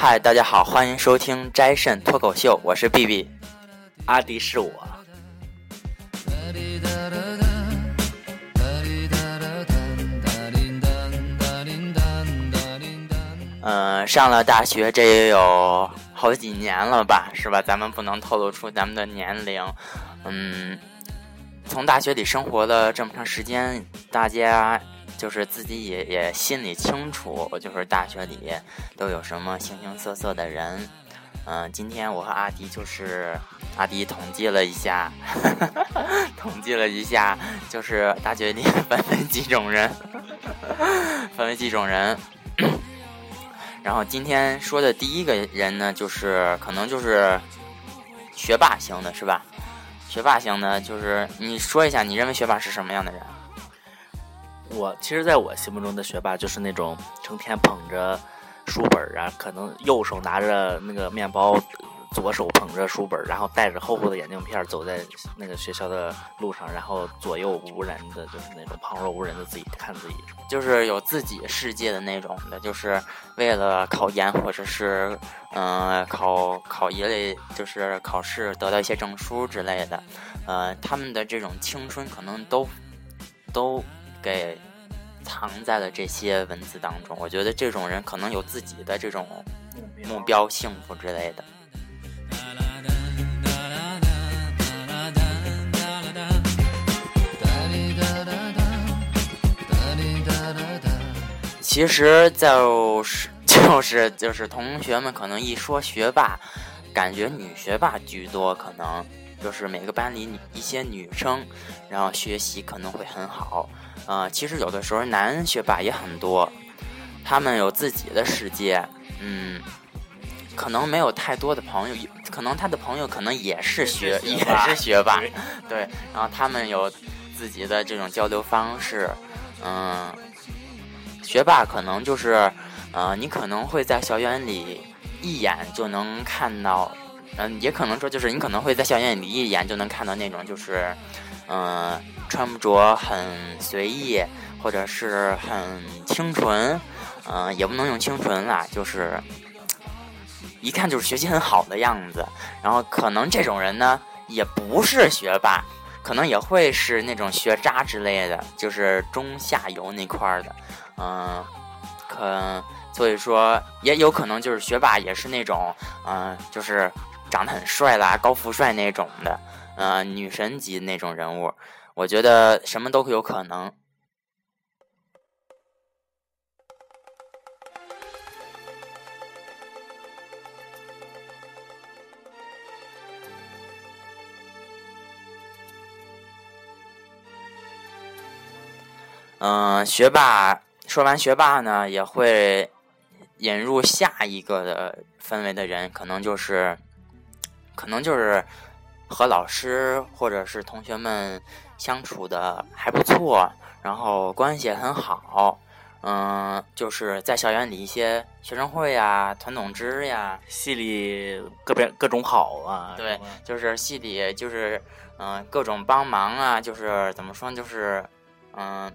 嗨，大家好，欢迎收听斋肾脱口秀，我是 B B，阿迪是我。嗯，上了大学这也有好几年了吧，是吧？咱们不能透露出咱们的年龄。嗯，从大学里生活了这么长时间，大家就是自己也也心里清楚，就是大学里都有什么形形色色的人。嗯，今天我和阿迪就是阿迪统计了一下，统计了一下，就是大学里 分为几种人，分为几种人。然后今天说的第一个人呢，就是可能就是学霸型的，是吧？学霸型的，就是你说一下，你认为学霸是什么样的人？我其实，在我心目中的学霸就是那种成天捧着书本啊，可能右手拿着那个面包，左手捧着书本，然后戴着厚厚的眼镜片走在那个学校的路上，然后左右无人的，就是那种旁若无人的自己看自己，就是有自己世界的那种的，就是为了考研或者是嗯、考考一类就是考试得到一些证书之类的，呃，他们的这种青春可能都都给藏在了这些文字当中。我觉得这种人可能有自己的这种目标、幸福之类的。其实就是 就是就是同学们可能一说学霸，感觉女学霸居多，可能就是每个班里女一些女生，然后学习可能会很好。呃，其实有的时候男学霸也很多，他们有自己的世界，嗯，可能没有太多的朋友，可能他的朋友可能也是学也是学霸，对，然后他们有自己的这种交流方式，嗯。学霸可能就是，呃，你可能会在校园里一眼就能看到，嗯、也可能说就是你可能会在校园里一眼就能看到那种就是，嗯、穿着很随意或者是很清纯，嗯、也不能用清纯啦，就是一看就是学习很好的样子。然后可能这种人呢，也不是学霸，可能也会是那种学渣之类的，就是中下游那块儿的。嗯，可所以说也有可能就是学霸也是那种，嗯、就是长得很帅啦、高富帅那种的，呃，女神级那种人物。我觉得什么都会有可能。嗯、学霸说完学霸呢，也会引入下一个的氛围的人，可能就是，可能就是和老师或者是同学们相处的还不错，然后关系也很好。嗯，就是在校园里一些学生会呀、团总支呀，系里各边各种好啊，对就是系里就是嗯、呃各种帮忙啊，就是怎么说，就是嗯、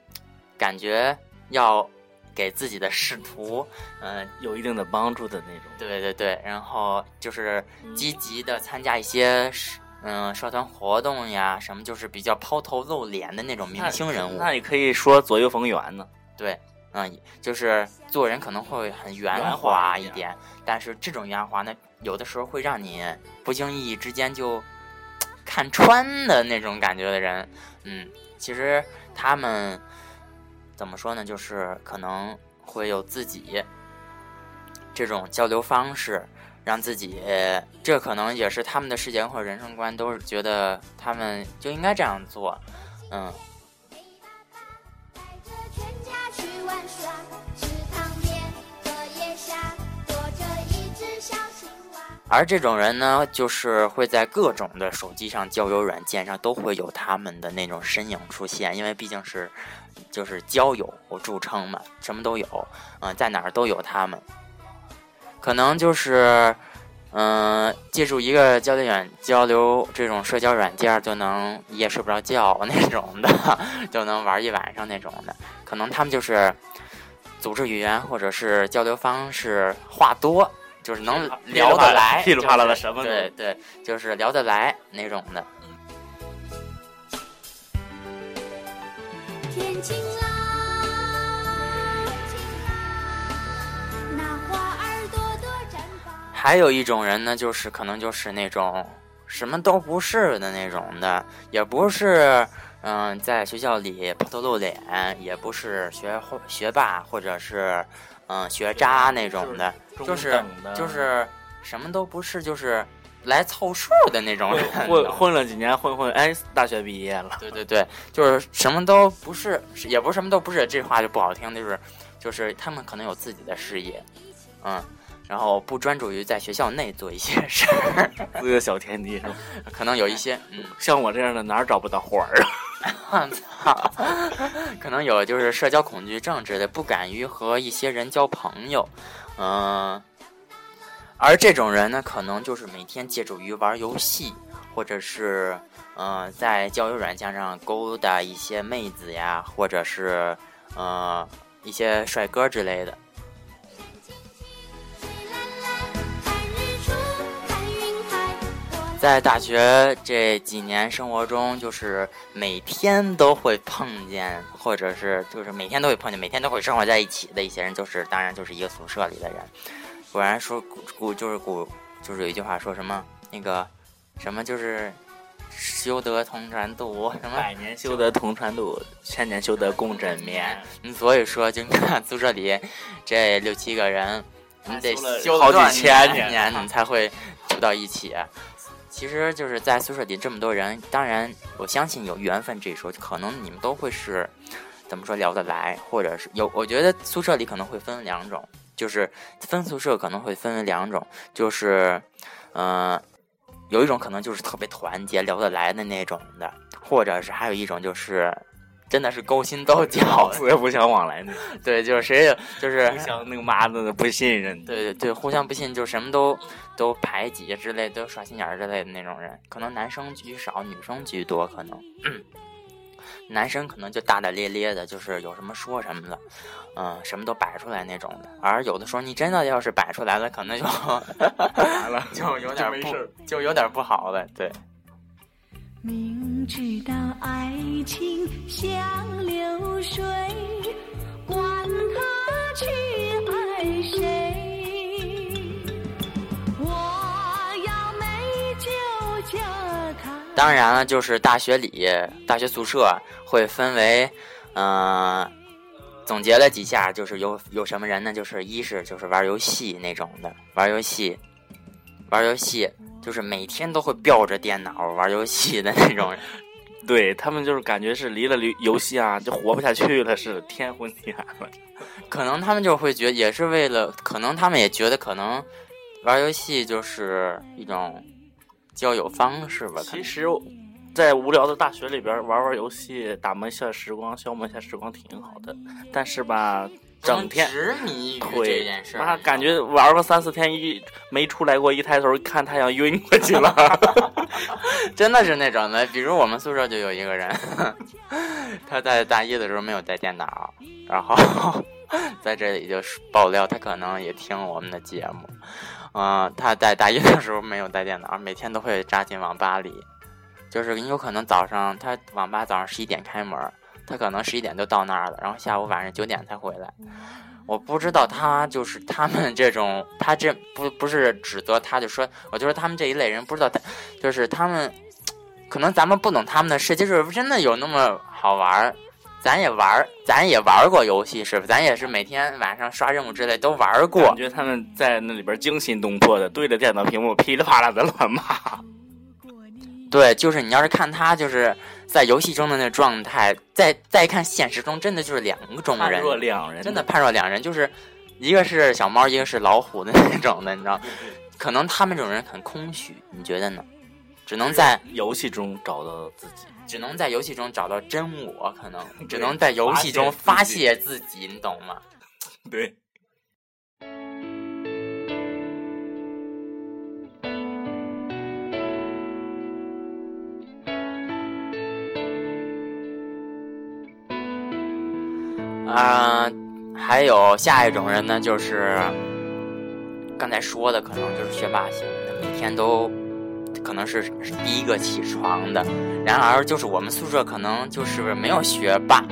感觉要给自己的仕途，嗯、有一定的帮助的那种。对对对，然后就是积极的参加一些社嗯、社团活动呀，什么就是比较抛头露脸的那种明星人物，那也可以说左右逢源呢。对。嗯，就是做人可能会很圆圆滑滑一点一点，但是这种圆滑呢，有的时候会让你不经意之间就看穿的那种感觉的人，嗯，其实他们怎么说呢？就是可能会有自己这种交流方式，让自己这可能也是他们的世界观或人生观，都是觉得他们就应该这样做，嗯。而这种人呢，就是会在各种的手机上、交友软件上都会有他们的那种身影出现，因为毕竟是就是交友著称嘛，什么都有，嗯、在哪儿都有他们。可能就是，嗯、借助一个交流软交流这种社交软件就能一夜睡不着觉那种的，就能玩一晚上那种的。可能他们就是组织语言或者是交流方式话多，就是能聊得来，噼里啪啦的什么都对对，就是聊得来那种的。天晴啦，那花儿朵朵绽放。还有一种人呢，就是可能就是那种什么都不是的那种的，也不是嗯、在学校里抛头露脸，也不是学学霸或者是嗯、学渣那种的，就是就是什么都不是，就是来凑数的那种人。混混混了几年，混混，哎，大学毕业了。对对对，就是什么都不是，也不是什么都不是，这话就不好听，就是就是他们可能有自己的事业，嗯，然后不专注于在学校内做一些事儿，自己的小天地是吧？可能有一些，嗯，像我这样的哪儿找不到活儿啊？我操，可能有就是社交恐惧症之类，不敢于和一些人交朋友，嗯、而这种人呢，可能就是每天借助于玩游戏，或者是呃在交友软件上勾搭一些妹子呀，或者是呃一些帅哥之类的。在大学这几年生活中，就是每天都会碰见，或者是就是每天都会碰见，每天都会生活在一起的一些人，就是当然就是一个宿舍里的人。果然说古古就是古就是有一句话说什么那个什么就是修得同船渡，什么百年修得同船渡，千年修得共枕眠。嗯，所以说就你看宿舍里这六七个人，你得修好几千年年你才会住到一起。其实就是在宿舍里这么多人，当然我相信有缘分这一说，可能你们都会是怎么说聊得来，或者是有，我觉得宿舍里可能会分两种，就是分宿舍可能会分为两种，就是嗯、呃有一种可能就是特别团结聊得来的那种的，或者是还有一种就是真的是勾心斗角的，死也不相往来那种，对，就是谁也就是互相那个妈的不信任。对对对，互相不信，就什么都都排挤之类，都耍心眼儿之类的那种人，可能男生居少，女生居多，可能。男生可能就大大咧咧的，就是有什么说什么的，嗯，什么都摆出来那种的。而有的时候你真的要是摆出来了，可能就完了，就有点不就有点不好了。对，明知道爱情像流水，管他去当然了，就是大学里大学宿舍会分为，嗯、总结了几下，就是有有什么人呢？就是一是就是玩游戏那种的，玩游戏，玩游戏，就是每天都会吊着电脑玩游戏的那种人。对他们就是感觉是离了游游戏啊，就活不下去了似的，天昏地暗了。可能他们就会觉得，也是为了，可能他们也觉得，可能玩游戏就是一种交友方式吧。其实，在无聊的大学里边玩玩游戏，打磨一下时光，消磨一下时光挺好的。但是吧，整天执迷于这对件事，妈感觉玩个三四天一没出来过，一抬头看太阳晕过去了。真的是那种的，比如我们宿舍就有一个人，他在大一的时候没有带电脑，然后 在这里就是爆料，他可能也听我们的节目。嗯、他在大一的时候没有带电脑，每天都会扎进网吧里，就是你有可能早上他网吧早上十一点开门，他可能十一点就到那儿了，然后下午晚上九点才回来。我不知道他就是他们这种，他这不不是指责他，就说我就说他们这一类人不知道他就是他们，可能咱们不懂他们的世界，就是真的有那么好玩儿。咱也玩儿，咱也玩过游戏，是吧？咱也是每天晚上刷任务之类都玩过感。觉他们在那里边惊心动魄的对着电脑屏幕噼里啪啦的乱骂。对，就是你要是看他就是在游戏中的那状态，再再看现实中，真的就是两种人，判若两人，真的判若两人，就是一个是小猫，一个是老虎的那种的，你知道。可能他们这种人很空虚，你觉得呢？只能在游戏中找到自己。只能在游戏中找到真我，可能只能在游戏中发泄自己，你懂吗？对，啊、还有下一种人呢，就是刚才说的，可能就是学霸型的，每天都可能是第一个起床的。然而，就是我们宿舍可能就是没有学霸。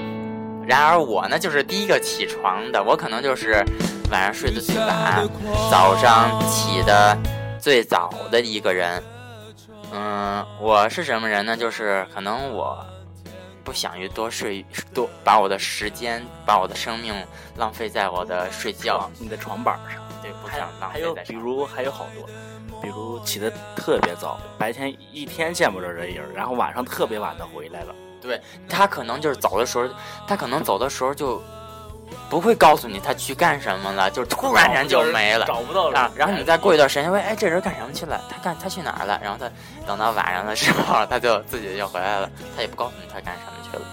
然而我呢，就是第一个起床的，我可能就是晚上睡得最晚，早上起的最早的一个人。嗯，我是什么人呢？就是可能我不想于多睡多，把我的时间，把我的生命浪费在我的睡觉。你的床板上。对，不想浪还有，费在上。比如还有好多，比如起得特别早，白天一天见不着人影儿，然后晚上特别晚的回来了。对他可能就是走的时候，他可能走的时候就不会告诉你他去干什么了，就突然间就没了。找不到人啊，然后你再过一段时间，问，哎，这人干什么去了？他干他去哪儿了？然后他等到晚上的时候，他就自己就回来了，他也不告诉你他干什么去了。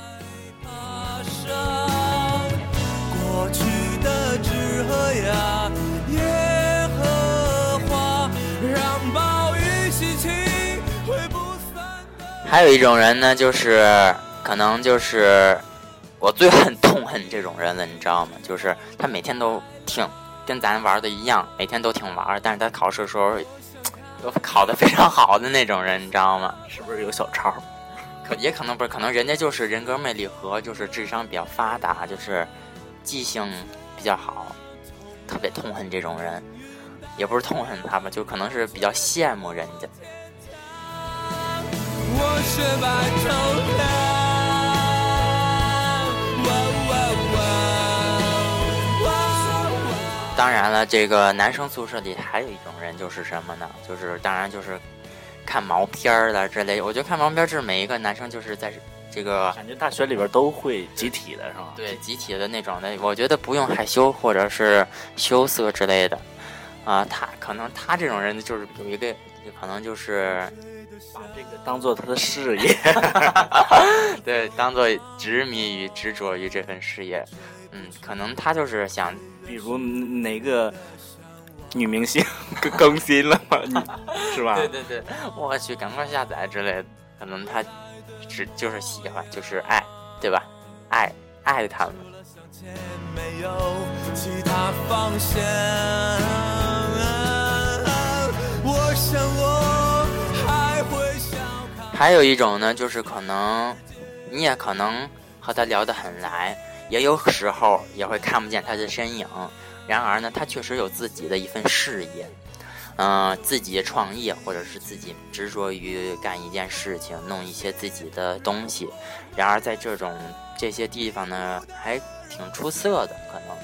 还有一种人呢，就是可能就是我最恨痛恨这种人了，你知道吗？就是他每天都挺跟咱玩的一样，每天都挺玩，但是他考试的时候都考得非常好的那种人，你知道吗？是不是有小抄？可也可能不是，可能人家就是人格魅力和就是智商比较发达，就是记性比较好，特别痛恨这种人，也不是痛恨他吧，就可能是比较羡慕人家。当然了，这个男生宿舍里还有一种人，就是什么呢？就是当然就是看毛片儿的之类。我觉得看毛片儿是每一个男生就是在这个感觉大学里边都会集体的是吧？对集体的那种的，我觉得不用害羞或者是羞涩之类的。啊、他可能他这种人就是有一个，可能就是把这个当做他的事业。对当做执迷于执着于这份事业。嗯，可能他就是想比如哪个女明星 更更新了吗？你是吧？对对对，我去，赶快下载之类的。可能他只就是喜欢，就是爱，对吧？爱爱他们。前没有其他方向。我想我还会笑。还有一种呢，就是可能你也可能和他聊得很来，也有时候也会看不见他的身影。然而呢，他确实有自己的一份事业，嗯、自己创业，或者是自己执着于干一件事情，弄一些自己的东西。然而在这种这些地方呢，还挺出色的，可能。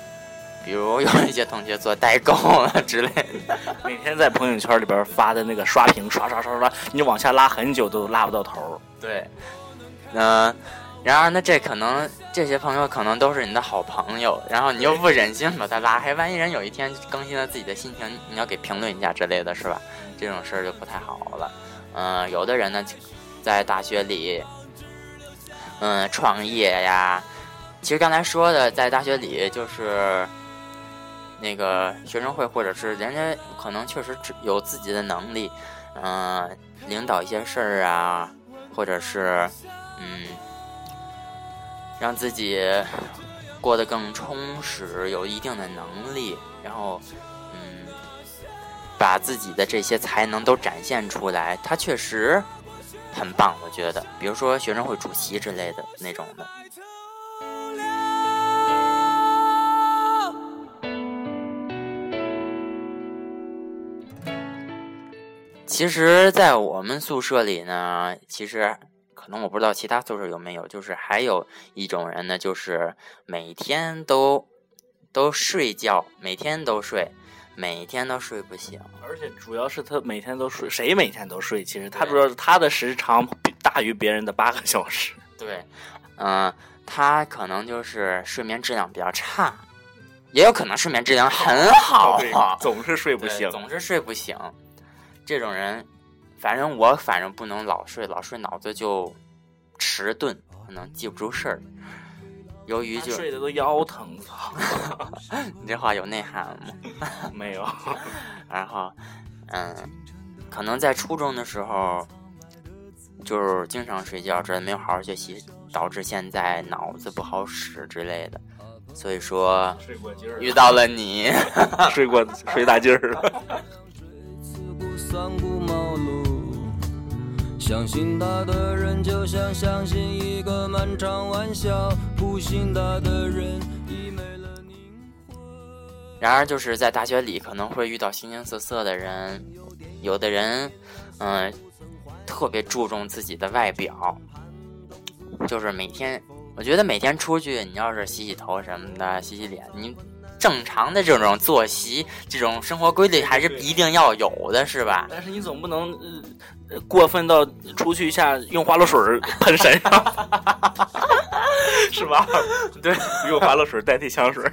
比如有一些同学做代购啊之类的，每天在朋友圈里边发的那个刷屏，刷刷刷刷，你往下拉很久都拉不到头。对，嗯、然而呢，这可能这些朋友可能都是你的好朋友，然后你又不忍心把他拉黑，万一人有一天更新了自己的心情，你要给评论一下之类的，是吧？这种事儿就不太好了。嗯、有的人呢，在大学里，嗯、创业呀，其实刚才说的，在大学里就是。那个学生会，或者是人家可能确实有自己的能力，嗯、领导一些事儿啊，或者是嗯，让自己过得更充实，有一定的能力，然后嗯，把自己的这些才能都展现出来，他确实很棒，我觉得。比如说学生会主席之类的那种的。其实，在我们宿舍里呢，其实可能我不知道其他宿舍有没有，就是还有一种人呢，就是每天都都睡觉，每天都睡，每天都睡不醒。而且主要是他每天都睡，谁每天都睡？其实他对主要是他的时长大于别人的八个小时。对，嗯、他可能就是睡眠质量比较差，也有可能睡眠质量很好对啊，总是睡不醒。总是睡不醒。这种人，反正我反正不能老睡，老睡脑子就迟钝，可能记不住事儿。由于就睡得都腰疼，操！你这话有内涵吗？没有，然后，嗯，可能在初中的时候，就是经常睡觉，这没有好好学习，导致现在脑子不好使之类的。所以说，睡过劲儿遇到了你，睡过 睡大劲儿了。相信他的人，就像相信一个漫长玩笑；不信他的人，已没了灵魂。然而就是在大学里可能会遇到形形色色的人，有的人，嗯、特别注重自己的外表，就是每天，我觉得每天出去，你要是洗洗头什么的，洗洗脸，你正常的这种作息、这种生活规律还是一定要有的，是吧？但是你总不能呃过分到出去一下用花露水儿喷身上，是吧？对，用花露水代替香水儿。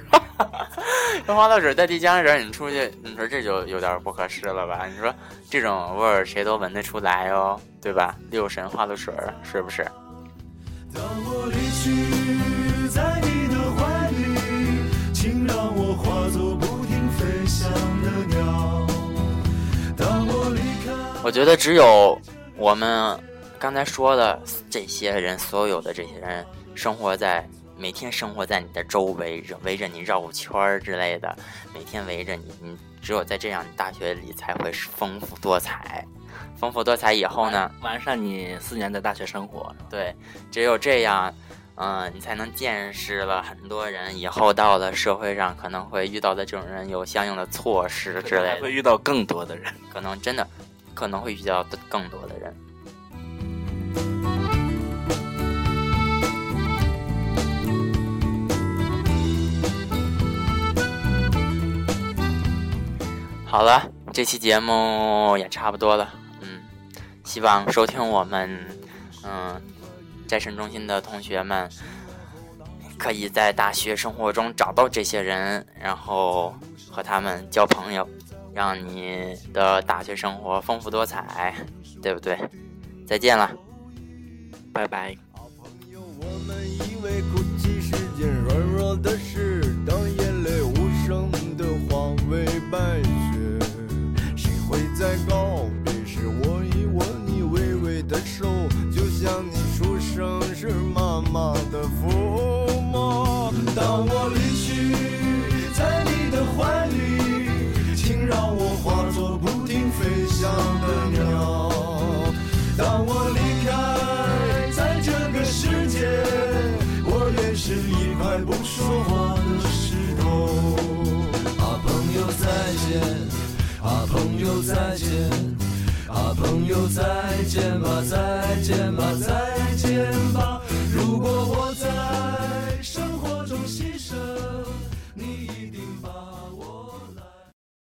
用花露水代替香水，你出去，你说这就有点不合适了吧？你说这种味儿谁都闻得出来哦，对吧？六神花露水儿是不是？我觉得只有我们刚才说的这些人，所有的这些人，生活在每天生活在你的周围，围着你绕圈儿之类的，每天围着你，你只有在这样大学里才会是丰富多彩。丰富多彩以后呢，完善你四年的大学生活。对，只有这样，嗯、你才能见识了很多人，以后到了社会上可能会遇到的这种人有相应的措施之类的会。遇到更多的人。可能真的可能会遇到的更多的人。好了，这期节目也差不多了，嗯，希望收听我们嗯在神中心的同学们，可以在大学生活中找到这些人，然后和他们交朋友。让你的大学生活丰富多彩，对不对？再见了。拜拜。再见啊朋友再见吧再见吧再见吧。如果我